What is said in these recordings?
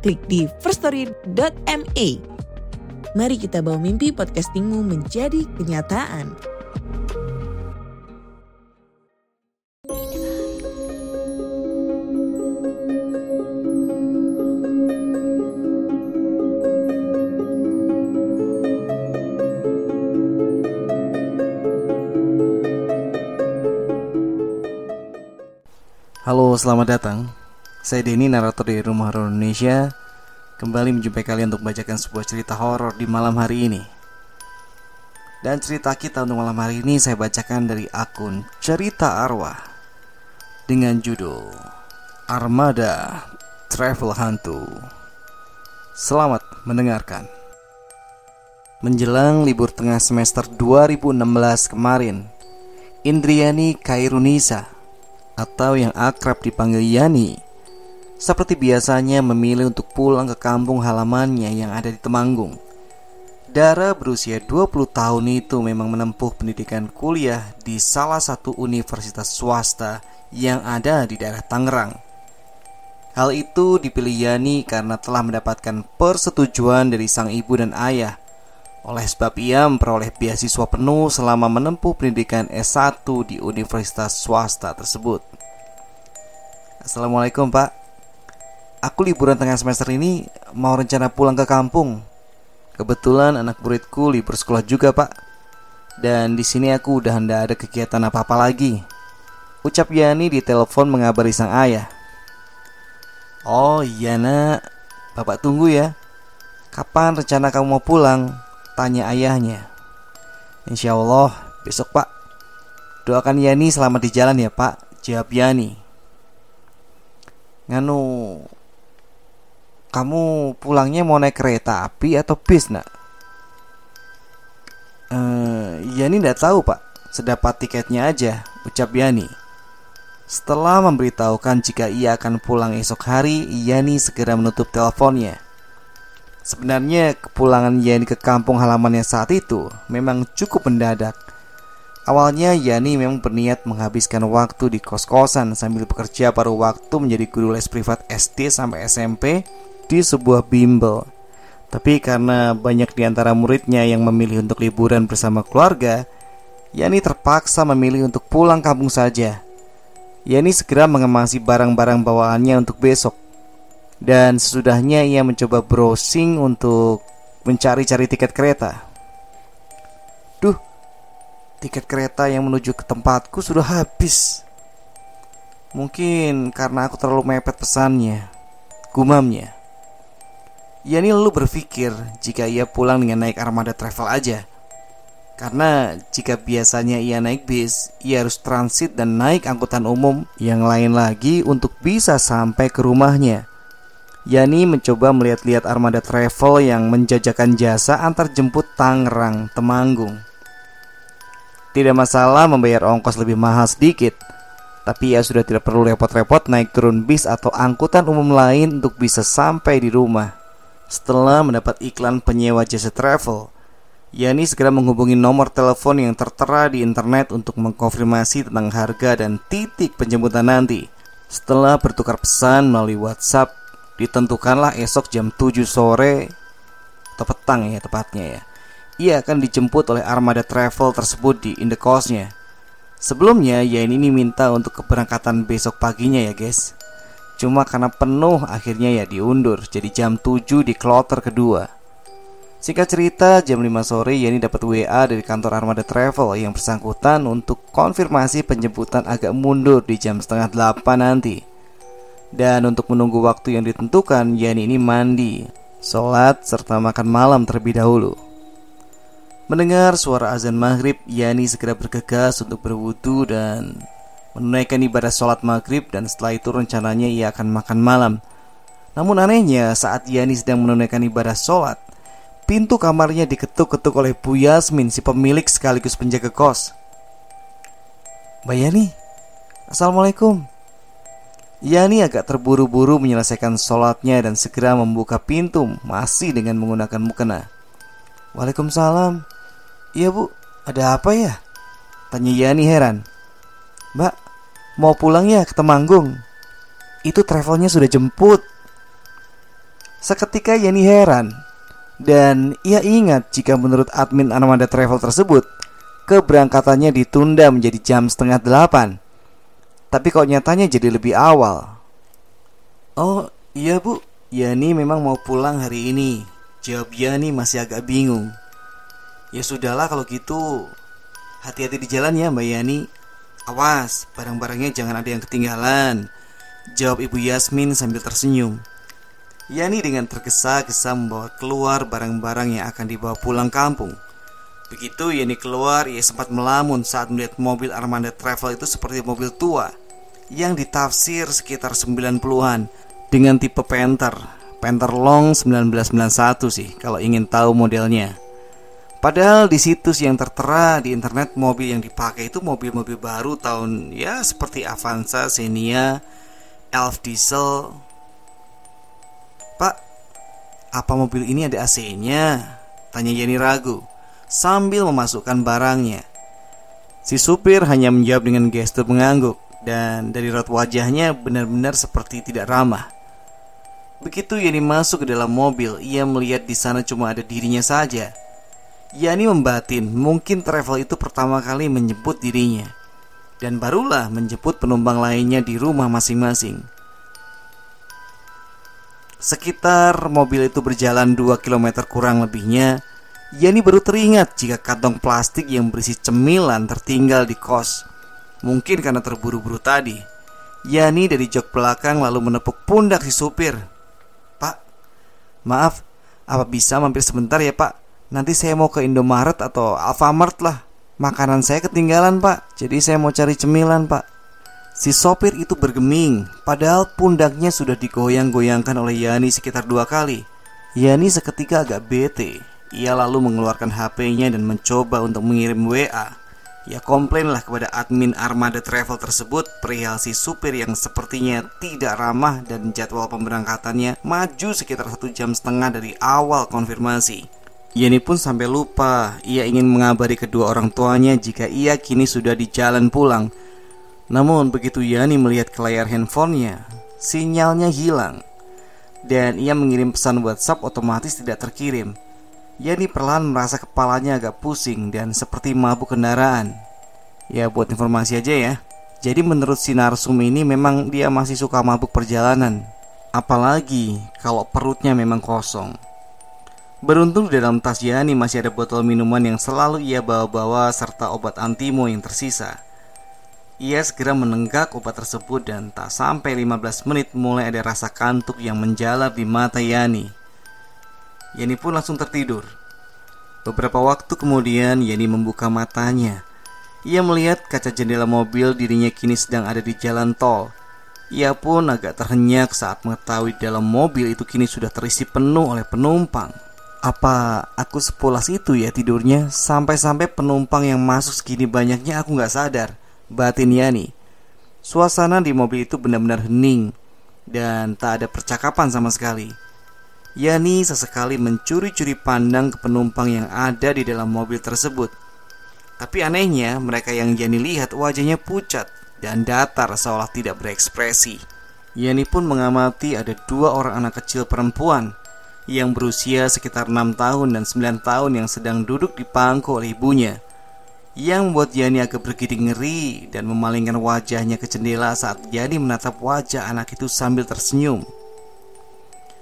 klik di firststory.me. Mari kita bawa mimpi podcastingmu menjadi kenyataan. Halo, selamat datang. Saya Denny, narator dari Rumah Horor Indonesia. Kembali menjumpai kalian untuk membacakan sebuah cerita horor di malam hari ini. Dan cerita kita untuk malam hari ini saya bacakan dari akun Cerita Arwah dengan judul Armada Travel Hantu. Selamat mendengarkan. Menjelang libur tengah semester 2016 kemarin, Indriani Kairunisa atau yang akrab dipanggil Yani seperti biasanya memilih untuk pulang ke kampung halamannya yang ada di Temanggung. Dara berusia 20 tahun itu memang menempuh pendidikan kuliah di salah satu universitas swasta yang ada di daerah Tangerang. Hal itu dipilih Yani karena telah mendapatkan persetujuan dari sang ibu dan ayah. Oleh sebab ia memperoleh beasiswa penuh selama menempuh pendidikan S1 di universitas swasta tersebut. Assalamualaikum Pak Aku liburan tengah semester ini mau rencana pulang ke kampung. Kebetulan anak muridku libur sekolah juga, Pak. Dan di sini aku udah hendak ada kegiatan apa-apa lagi. Ucap Yani di telepon mengabari sang ayah. Oh iya nak, bapak tunggu ya. Kapan rencana kamu mau pulang? Tanya ayahnya. Insya Allah besok pak. Doakan Yani selamat di jalan ya pak. Jawab Yani. Nganu, kamu pulangnya mau naik kereta api atau bis nak? Eh, Yani tidak tahu pak, sedapat tiketnya aja, ucap Yani. Setelah memberitahukan jika ia akan pulang esok hari, Yani segera menutup teleponnya. Sebenarnya kepulangan Yani ke kampung halamannya saat itu memang cukup mendadak. Awalnya Yani memang berniat menghabiskan waktu di kos-kosan sambil bekerja paruh waktu menjadi guru les privat SD sampai SMP di sebuah bimbel. Tapi karena banyak di antara muridnya yang memilih untuk liburan bersama keluarga, Yani terpaksa memilih untuk pulang kampung saja. Yani segera mengemasi barang-barang bawaannya untuk besok. Dan sesudahnya ia mencoba browsing untuk mencari-cari tiket kereta. Duh, tiket kereta yang menuju ke tempatku sudah habis. Mungkin karena aku terlalu mepet pesannya. Gumamnya. Yani lalu berpikir jika ia pulang dengan naik armada travel aja. Karena jika biasanya ia naik bis, ia harus transit dan naik angkutan umum yang lain lagi untuk bisa sampai ke rumahnya. Yani mencoba melihat-lihat armada travel yang menjajakan jasa antar jemput Tangerang, Temanggung. Tidak masalah membayar ongkos lebih mahal sedikit, tapi ia sudah tidak perlu repot-repot naik turun bis atau angkutan umum lain untuk bisa sampai di rumah. Setelah mendapat iklan penyewa jasa travel, Yani segera menghubungi nomor telepon yang tertera di internet untuk mengkonfirmasi tentang harga dan titik penjemputan nanti. Setelah bertukar pesan melalui WhatsApp, ditentukanlah esok jam 7 sore atau petang ya tepatnya ya. Ia akan dijemput oleh armada travel tersebut di indekosnya. Sebelumnya, Yani ini minta untuk keberangkatan besok paginya ya guys. Cuma karena penuh akhirnya ya diundur jadi jam 7 di kloter kedua. Singkat cerita, jam 5 sore Yani dapat WA dari kantor Armada Travel yang bersangkutan untuk konfirmasi penjemputan agak mundur di jam setengah 8 nanti. Dan untuk menunggu waktu yang ditentukan, Yani ini mandi, sholat, serta makan malam terlebih dahulu. Mendengar suara azan maghrib, Yani segera bergegas untuk berwudu dan menunaikan ibadah sholat maghrib dan setelah itu rencananya ia akan makan malam. Namun anehnya saat Yani sedang menunaikan ibadah sholat, pintu kamarnya diketuk-ketuk oleh Bu Yasmin si pemilik sekaligus penjaga kos. Mbak Yani, Assalamualaikum. Yani agak terburu-buru menyelesaikan sholatnya dan segera membuka pintu masih dengan menggunakan mukena. Waalaikumsalam. Iya bu, ada apa ya? Tanya Yani heran. Mbak, mau pulang ya ke Temanggung? Itu travelnya sudah jemput. Seketika Yani heran dan ia ingat jika menurut admin Armada Travel tersebut keberangkatannya ditunda menjadi jam setengah delapan. Tapi kok nyatanya jadi lebih awal. Oh iya bu, Yani memang mau pulang hari ini. Jawab Yani masih agak bingung. Ya sudahlah kalau gitu. Hati-hati di jalan ya Mbak Yani. Awas, barang-barangnya jangan ada yang ketinggalan. Jawab Ibu Yasmin sambil tersenyum. Yani dengan tergesa-gesa membawa keluar barang-barang yang akan dibawa pulang kampung. Begitu Yani keluar, ia sempat melamun saat melihat mobil Armada Travel itu seperti mobil tua yang ditafsir sekitar 90-an dengan tipe Panther. Panther Long 1991 sih kalau ingin tahu modelnya. Padahal di situs yang tertera di internet mobil yang dipakai itu mobil-mobil baru tahun ya seperti Avanza, Xenia, Elf Diesel. Pak, apa mobil ini ada AC-nya? Tanya Yeni ragu sambil memasukkan barangnya. Si supir hanya menjawab dengan gestur mengangguk dan dari raut wajahnya benar-benar seperti tidak ramah. Begitu Yani masuk ke dalam mobil, ia melihat di sana cuma ada dirinya saja. Yani membatin, mungkin travel itu pertama kali menyebut dirinya. Dan barulah menjemput penumpang lainnya di rumah masing-masing. Sekitar mobil itu berjalan 2 km kurang lebihnya, Yani baru teringat jika kantong plastik yang berisi cemilan tertinggal di kos. Mungkin karena terburu-buru tadi. Yani dari jok belakang lalu menepuk pundak si supir. Pak, maaf, apa bisa mampir sebentar ya pak? Nanti saya mau ke Indomaret atau Alfamart lah. Makanan saya ketinggalan pak, jadi saya mau cari cemilan pak. Si sopir itu bergeming, padahal pundaknya sudah digoyang-goyangkan oleh Yani sekitar dua kali. Yani seketika agak bete ia lalu mengeluarkan HP-nya dan mencoba untuk mengirim WA. Ia komplainlah kepada admin armada travel tersebut perihal si supir yang sepertinya tidak ramah dan jadwal pemberangkatannya maju sekitar satu jam setengah dari awal konfirmasi. Yani pun sampai lupa ia ingin mengabari kedua orang tuanya jika ia kini sudah di jalan pulang. Namun begitu Yani melihat ke layar handphonenya, sinyalnya hilang. Dan ia mengirim pesan WhatsApp otomatis tidak terkirim. Yani perlahan merasa kepalanya agak pusing dan seperti mabuk kendaraan. Ya buat informasi aja ya. Jadi menurut si narsum ini memang dia masih suka mabuk perjalanan. Apalagi kalau perutnya memang kosong. Beruntung dalam tas Yani masih ada botol minuman yang selalu ia bawa-bawa serta obat antimo yang tersisa. Ia segera menenggak obat tersebut dan tak sampai 15 menit mulai ada rasa kantuk yang menjalar di mata Yani. Yani pun langsung tertidur. Beberapa waktu kemudian Yani membuka matanya. Ia melihat kaca jendela mobil dirinya kini sedang ada di jalan tol. Ia pun agak terhenyak saat mengetahui dalam mobil itu kini sudah terisi penuh oleh penumpang. Apa aku sepulas itu ya tidurnya? Sampai-sampai penumpang yang masuk segini banyaknya aku gak sadar. Batin Yani Suasana di mobil itu benar-benar hening Dan tak ada percakapan sama sekali. Yani sesekali mencuri-curi pandang ke penumpang yang ada di dalam mobil tersebut. Tapi anehnya, mereka yang Yani lihat wajahnya pucat dan datar seolah tidak berekspresi. Yani pun mengamati ada dua orang anak kecil perempuan yang berusia sekitar 6 tahun dan 9 tahun yang sedang duduk di pangku oleh ibunya. Yang membuat Yani agak bergidik ngeri dan memalingkan wajahnya ke jendela saat Yani menatap wajah anak itu sambil tersenyum.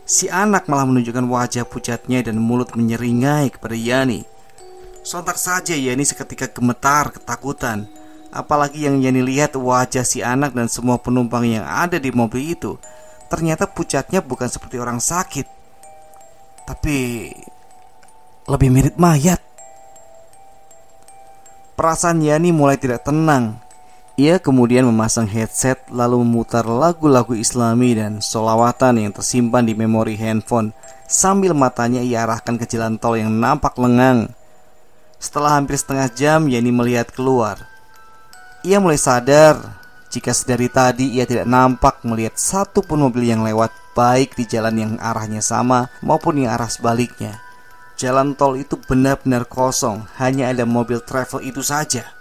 Si anak malah menunjukkan wajah pucatnya dan mulut menyeringai kepada Yani. Sontak saja Yani seketika gemetar ketakutan. Apalagi yang Yani lihat wajah si anak dan semua penumpang yang ada di mobil itu. Ternyata pucatnya bukan seperti orang sakit. Tapi lebih mirip mayat. Perasaan Yani mulai tidak tenang. Ia kemudian memasang headset lalu memutar lagu-lagu islami dan solawatan yang tersimpan di memori handphone Sambil matanya ia arahkan ke jalan tol yang nampak lengang Setelah hampir setengah jam Yani melihat keluar Ia mulai sadar jika sedari tadi ia tidak nampak melihat satu pun mobil yang lewat Baik di jalan yang arahnya sama maupun yang arah sebaliknya Jalan tol itu benar-benar kosong Hanya ada mobil travel itu saja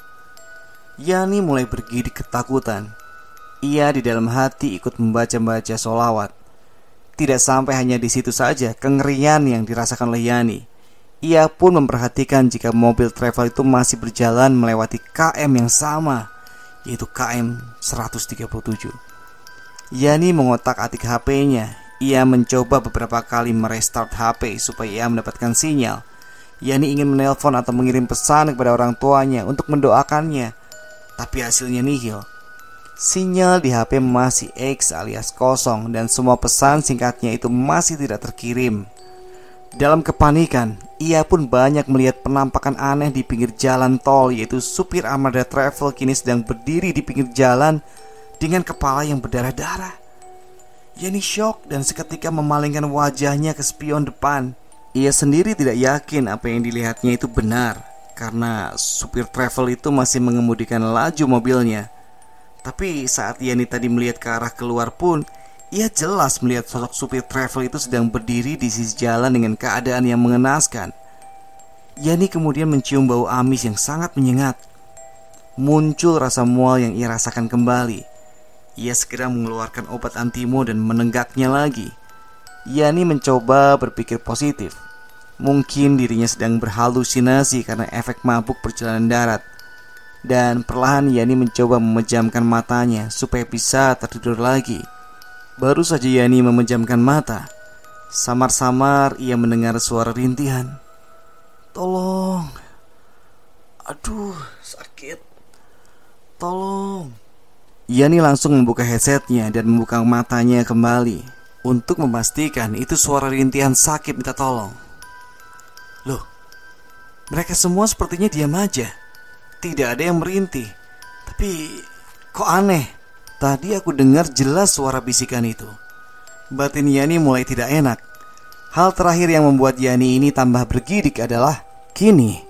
Yani mulai bergidik ketakutan. Ia di dalam hati ikut membaca-baca solawat. Tidak sampai hanya di situ saja kengerian yang dirasakan oleh Yani. Ia pun memperhatikan jika mobil travel itu masih berjalan melewati KM yang sama, yaitu KM 137. Yani mengotak-atik HP-nya. Ia mencoba beberapa kali merestart HP supaya ia mendapatkan sinyal. Yani ingin menelpon atau mengirim pesan kepada orang tuanya untuk mendoakannya tapi hasilnya nihil. Sinyal di HP masih X alias kosong dan semua pesan singkatnya itu masih tidak terkirim. Dalam kepanikan, ia pun banyak melihat penampakan aneh di pinggir jalan tol yaitu supir Armada Travel kini sedang berdiri di pinggir jalan dengan kepala yang berdarah-darah. Yani shock dan seketika memalingkan wajahnya ke spion depan. Ia sendiri tidak yakin apa yang dilihatnya itu benar karena supir travel itu masih mengemudikan laju mobilnya. Tapi saat Yani tadi melihat ke arah keluar pun, ia jelas melihat sosok supir travel itu sedang berdiri di sisi jalan dengan keadaan yang mengenaskan. Yani kemudian mencium bau amis yang sangat menyengat. Muncul rasa mual yang ia rasakan kembali. Ia segera mengeluarkan obat antimo dan menenggaknya lagi. Yani mencoba berpikir positif. Mungkin dirinya sedang berhalusinasi karena efek mabuk perjalanan darat. Dan perlahan Yani mencoba memejamkan matanya supaya bisa tertidur lagi. Baru saja Yani memejamkan mata, samar-samar ia mendengar suara rintihan. Tolong. Aduh, sakit. Tolong. Yani langsung membuka headsetnya dan membuka matanya kembali untuk memastikan itu suara rintihan sakit minta tolong. Loh, mereka semua sepertinya diam aja. Tidak ada yang merintih. Tapi kok aneh? Tadi aku dengar jelas suara bisikan itu. Batin Yani mulai tidak enak. Hal terakhir yang membuat Yani ini tambah bergidik adalah kini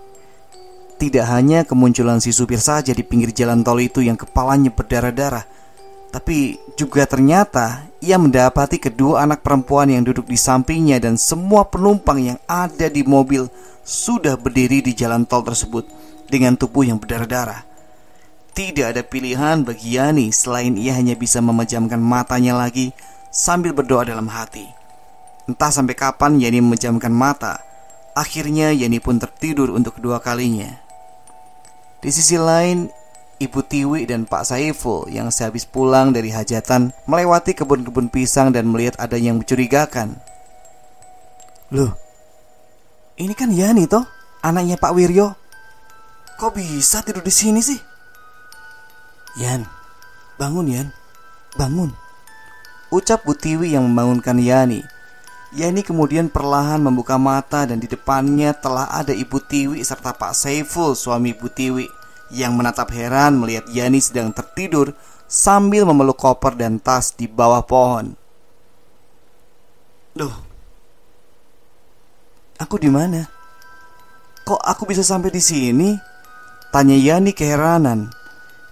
tidak hanya kemunculan si supir saja di pinggir jalan tol itu yang kepalanya berdarah-darah, tapi juga ternyata ia mendapati kedua anak perempuan yang duduk di sampingnya dan semua penumpang yang ada di mobil sudah berdiri di jalan tol tersebut dengan tubuh yang berdarah-darah. Tidak ada pilihan bagi Yani selain ia hanya bisa memejamkan matanya lagi sambil berdoa dalam hati. Entah sampai kapan Yani memejamkan mata. Akhirnya Yani pun tertidur untuk kedua kalinya. Di sisi lain, Ibu Tiwi dan Pak Saiful yang sehabis pulang dari hajatan melewati kebun-kebun pisang dan melihat ada yang mencurigakan. Loh, ini kan Yani toh, anaknya Pak Wiryo. Kok bisa tidur di sini sih? Yan, bangun Yan, bangun. Ucap Bu Tiwi yang membangunkan Yani. Yani kemudian perlahan membuka mata dan di depannya telah ada Ibu Tiwi serta Pak Saiful suami Bu Tiwi yang menatap heran melihat Yani sedang tertidur sambil memeluk koper dan tas di bawah pohon. Duh, aku di mana? Kok aku bisa sampai di sini? Tanya Yani keheranan.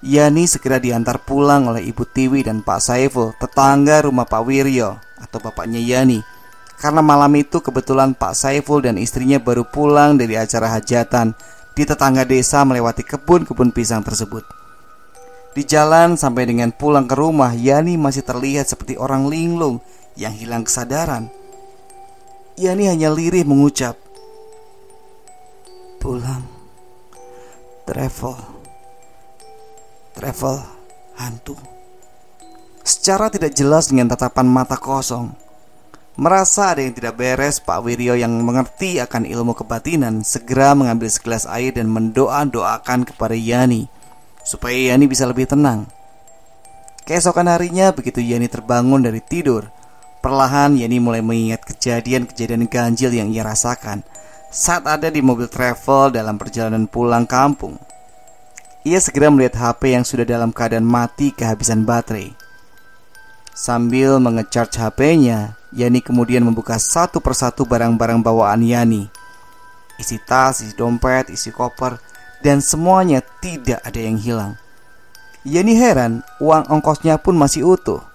Yani segera diantar pulang oleh Ibu Tiwi dan Pak Saiful, tetangga rumah Pak Wiryo atau bapaknya Yani. Karena malam itu kebetulan Pak Saiful dan istrinya baru pulang dari acara hajatan di tetangga desa melewati kebun-kebun pisang tersebut. Di jalan sampai dengan pulang ke rumah, Yani masih terlihat seperti orang linglung yang hilang kesadaran. Yani hanya lirih mengucap, "Pulang, travel, travel hantu." Secara tidak jelas dengan tatapan mata kosong, Merasa ada yang tidak beres, Pak Wiryo yang mengerti akan ilmu kebatinan segera mengambil segelas air dan mendoa-doakan kepada Yani supaya Yani bisa lebih tenang. Keesokan harinya begitu Yani terbangun dari tidur, perlahan Yani mulai mengingat kejadian-kejadian ganjil yang ia rasakan saat ada di mobil travel dalam perjalanan pulang kampung. Ia segera melihat HP yang sudah dalam keadaan mati kehabisan baterai. Sambil mengecharge HP-nya, Yani kemudian membuka satu persatu barang-barang bawaan Yani. Isi tas, isi dompet, isi koper, dan semuanya tidak ada yang hilang. Yani heran, uang ongkosnya pun masih utuh.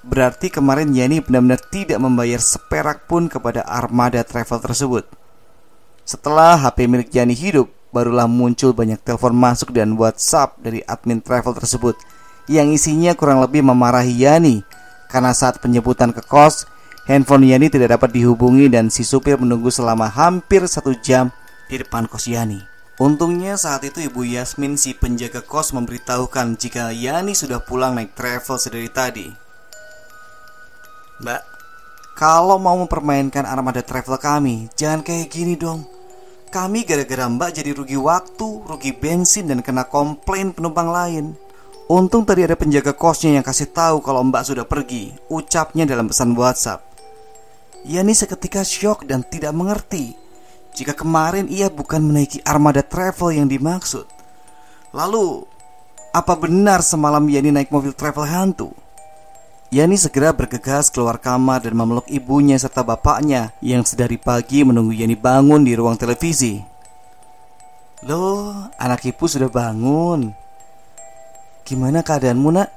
Berarti kemarin Yani benar-benar tidak membayar seperak pun kepada armada travel tersebut. Setelah HP milik Yani hidup, barulah muncul banyak telepon masuk dan WhatsApp dari admin travel tersebut yang isinya kurang lebih memarahi Yani karena saat penjemputan ke kos, handphone Yani tidak dapat dihubungi dan si supir menunggu selama hampir satu jam di depan kos Yani. Untungnya saat itu Ibu Yasmin si penjaga kos memberitahukan jika Yani sudah pulang naik travel sedari tadi. Mbak, kalau mau mempermainkan armada travel kami, jangan kayak gini dong. Kami gara-gara mbak jadi rugi waktu, rugi bensin dan kena komplain penumpang lain. Untung tadi ada penjaga kosnya yang kasih tahu kalau Mbak sudah pergi, ucapnya dalam pesan WhatsApp. Yani seketika syok dan tidak mengerti jika kemarin ia bukan menaiki armada travel yang dimaksud. Lalu, apa benar semalam Yani naik mobil travel hantu? Yani segera bergegas keluar kamar dan memeluk ibunya serta bapaknya yang sedari pagi menunggu Yani bangun di ruang televisi. Loh, anak ibu sudah bangun. Gimana keadaanmu nak?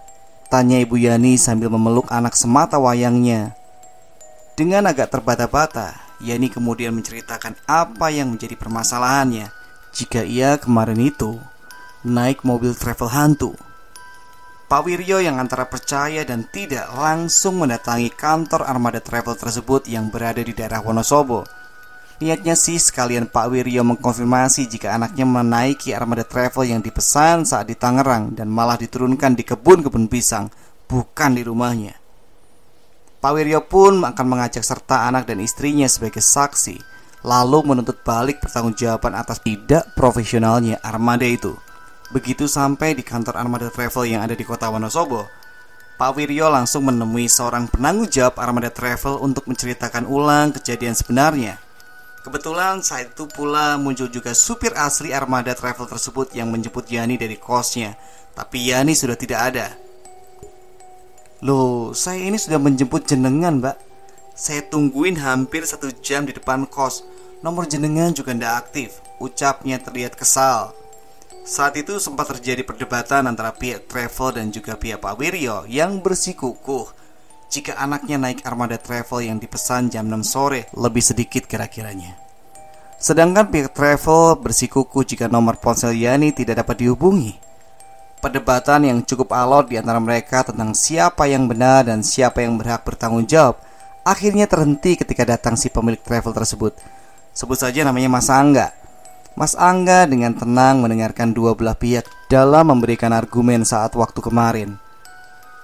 Tanya Ibu Yani sambil memeluk anak semata wayangnya Dengan agak terbata-bata Yani kemudian menceritakan apa yang menjadi permasalahannya Jika ia kemarin itu naik mobil travel hantu Pak Wiryo yang antara percaya dan tidak langsung mendatangi kantor armada travel tersebut yang berada di daerah Wonosobo Niatnya sih sekalian Pak Wiryo mengkonfirmasi jika anaknya menaiki armada travel yang dipesan saat di Tangerang dan malah diturunkan di kebun-kebun pisang, bukan di rumahnya. Pak Wiryo pun akan mengajak serta anak dan istrinya sebagai saksi, lalu menuntut balik pertanggungjawaban atas tidak profesionalnya armada itu. Begitu sampai di kantor armada travel yang ada di kota Wonosobo, Pak Wiryo langsung menemui seorang penanggung jawab armada travel untuk menceritakan ulang kejadian sebenarnya. Kebetulan saat itu pula muncul juga supir asli armada travel tersebut yang menjemput Yani dari kosnya Tapi Yani sudah tidak ada. Loh, saya ini sudah menjemput jenengan mbak. Saya tungguin hampir satu jam di depan kos. Nomor jenengan juga tidak aktif. Ucapnya terlihat kesal saat itu sempat terjadi perdebatan antara pihak travel dan juga pihak Pak yang bersikukuh jika anaknya naik armada travel yang dipesan jam 6 sore lebih sedikit kira-kiranya. Sedangkan pihak travel bersikuku jika nomor ponsel Yani tidak dapat dihubungi. Perdebatan yang cukup alot di antara mereka tentang siapa yang benar dan siapa yang berhak bertanggung jawab akhirnya terhenti ketika datang si pemilik travel tersebut. Sebut saja namanya Mas Angga. Mas Angga dengan tenang mendengarkan dua belah pihak dalam memberikan argumen saat waktu kemarin.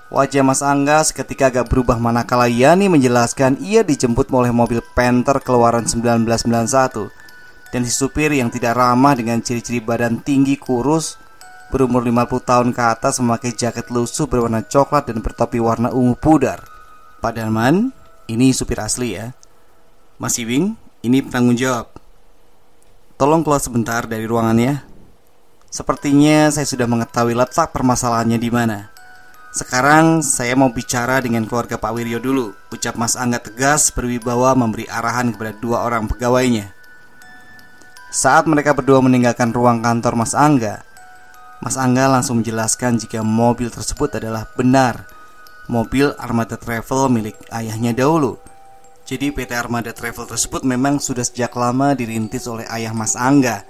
Wajah Mas Angga seketika agak berubah manakala Yani menjelaskan ia dijemput oleh mobil Panther keluaran 1991 dan si supir yang tidak ramah dengan ciri-ciri badan tinggi kurus berumur 50 tahun ke atas memakai jaket lusuh berwarna coklat dan bertopi warna ungu pudar. Pak Darman, ini supir asli ya. Mas Iwing, ini penanggung jawab. Tolong keluar sebentar dari ruangannya. Sepertinya saya sudah mengetahui letak permasalahannya di mana. Sekarang saya mau bicara dengan keluarga Pak Wiryo dulu Ucap Mas Angga tegas berwibawa memberi arahan kepada dua orang pegawainya Saat mereka berdua meninggalkan ruang kantor Mas Angga Mas Angga langsung menjelaskan jika mobil tersebut adalah benar Mobil Armada Travel milik ayahnya dahulu Jadi PT Armada Travel tersebut memang sudah sejak lama dirintis oleh ayah Mas Angga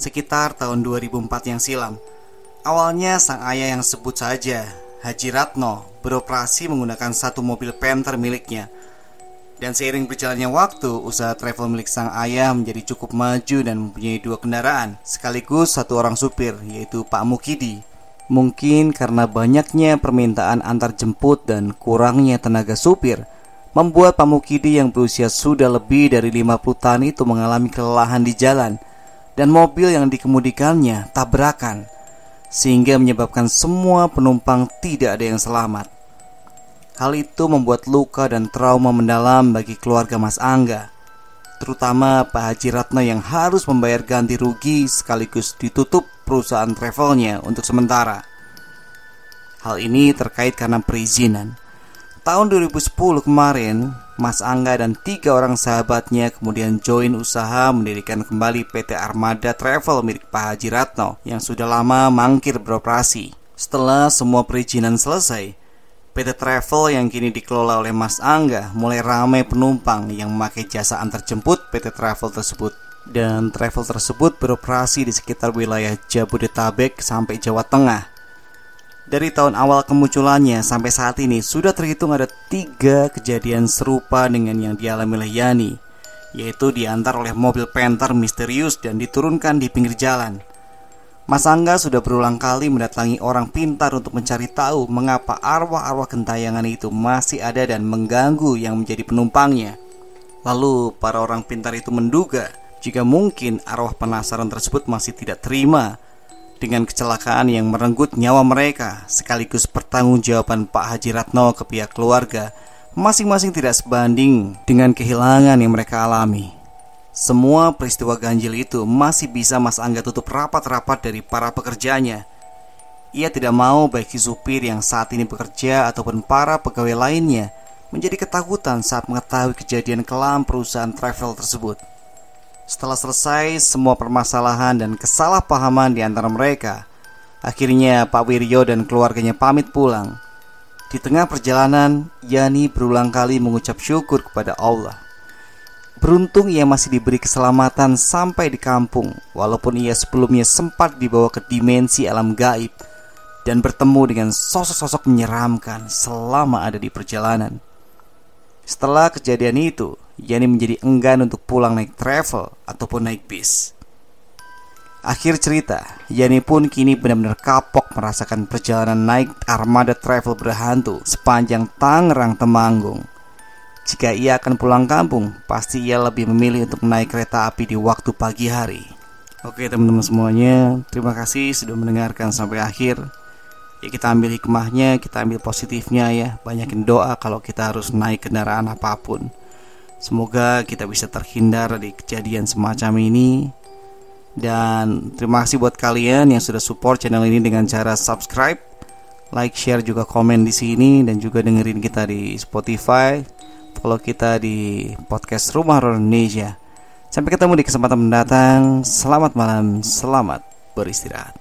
Sekitar tahun 2004 yang silam Awalnya sang ayah yang sebut saja Haji Ratno beroperasi menggunakan satu mobil Panther miliknya. Dan seiring berjalannya waktu, usaha travel milik sang ayah menjadi cukup maju dan mempunyai dua kendaraan, sekaligus satu orang supir, yaitu Pak Mukidi. Mungkin karena banyaknya permintaan antar jemput dan kurangnya tenaga supir, membuat Pak Mukidi yang berusia sudah lebih dari 50 tahun itu mengalami kelelahan di jalan dan mobil yang dikemudikannya tabrakan sehingga menyebabkan semua penumpang tidak ada yang selamat. Hal itu membuat luka dan trauma mendalam bagi keluarga Mas Angga. terutama Pak Haji Ratno yang harus membayar ganti rugi sekaligus ditutup perusahaan travelnya untuk sementara. Hal ini terkait karena perizinan. Tahun 2010 kemarin, Mas Angga dan tiga orang sahabatnya kemudian join usaha mendirikan kembali PT Armada Travel milik Pak Haji Ratno yang sudah lama mangkir beroperasi. Setelah semua perizinan selesai, PT Travel yang kini dikelola oleh Mas Angga mulai ramai penumpang yang memakai jasa antarjemput PT Travel tersebut. Dan travel tersebut beroperasi di sekitar wilayah Jabodetabek sampai Jawa Tengah dari tahun awal kemunculannya sampai saat ini sudah terhitung ada tiga kejadian serupa dengan yang dialami oleh Yani Yaitu diantar oleh mobil Panther misterius dan diturunkan di pinggir jalan Mas Angga sudah berulang kali mendatangi orang pintar untuk mencari tahu mengapa arwah-arwah gentayangan itu masih ada dan mengganggu yang menjadi penumpangnya. Lalu para orang pintar itu menduga jika mungkin arwah penasaran tersebut masih tidak terima dengan kecelakaan yang merenggut nyawa mereka sekaligus pertanggungjawaban Pak Haji Ratno ke pihak keluarga masing-masing tidak sebanding dengan kehilangan yang mereka alami. Semua peristiwa ganjil itu masih bisa Mas Angga tutup rapat-rapat dari para pekerjanya. Ia tidak mau baik si supir yang saat ini bekerja ataupun para pegawai lainnya menjadi ketakutan saat mengetahui kejadian kelam perusahaan travel tersebut. Setelah selesai semua permasalahan dan kesalahpahaman di antara mereka, akhirnya Pak Wiryo dan keluarganya pamit pulang. Di tengah perjalanan, Yani berulang kali mengucap syukur kepada Allah. Beruntung ia masih diberi keselamatan sampai di kampung, walaupun ia sebelumnya sempat dibawa ke dimensi alam gaib dan bertemu dengan sosok-sosok menyeramkan selama ada di perjalanan. Setelah kejadian itu, Yani menjadi enggan untuk pulang naik travel ataupun naik bis. Akhir cerita, Yani pun kini benar-benar kapok merasakan perjalanan naik armada travel berhantu sepanjang Tangerang Temanggung. Jika ia akan pulang kampung, pasti ia lebih memilih untuk naik kereta api di waktu pagi hari. Oke teman-teman semuanya, terima kasih sudah mendengarkan sampai akhir. Ya kita ambil hikmahnya, kita ambil positifnya ya. Banyakin doa kalau kita harus naik kendaraan apa pun. Semoga kita bisa terhindar dari kejadian semacam ini. Dan terima kasih buat kalian yang sudah support channel ini dengan cara subscribe, like, share juga komen di sini dan juga dengerin kita di Spotify. Follow kita di podcast Rumah Horor Indonesia. Sampai ketemu di kesempatan mendatang. Selamat malam, selamat beristirahat.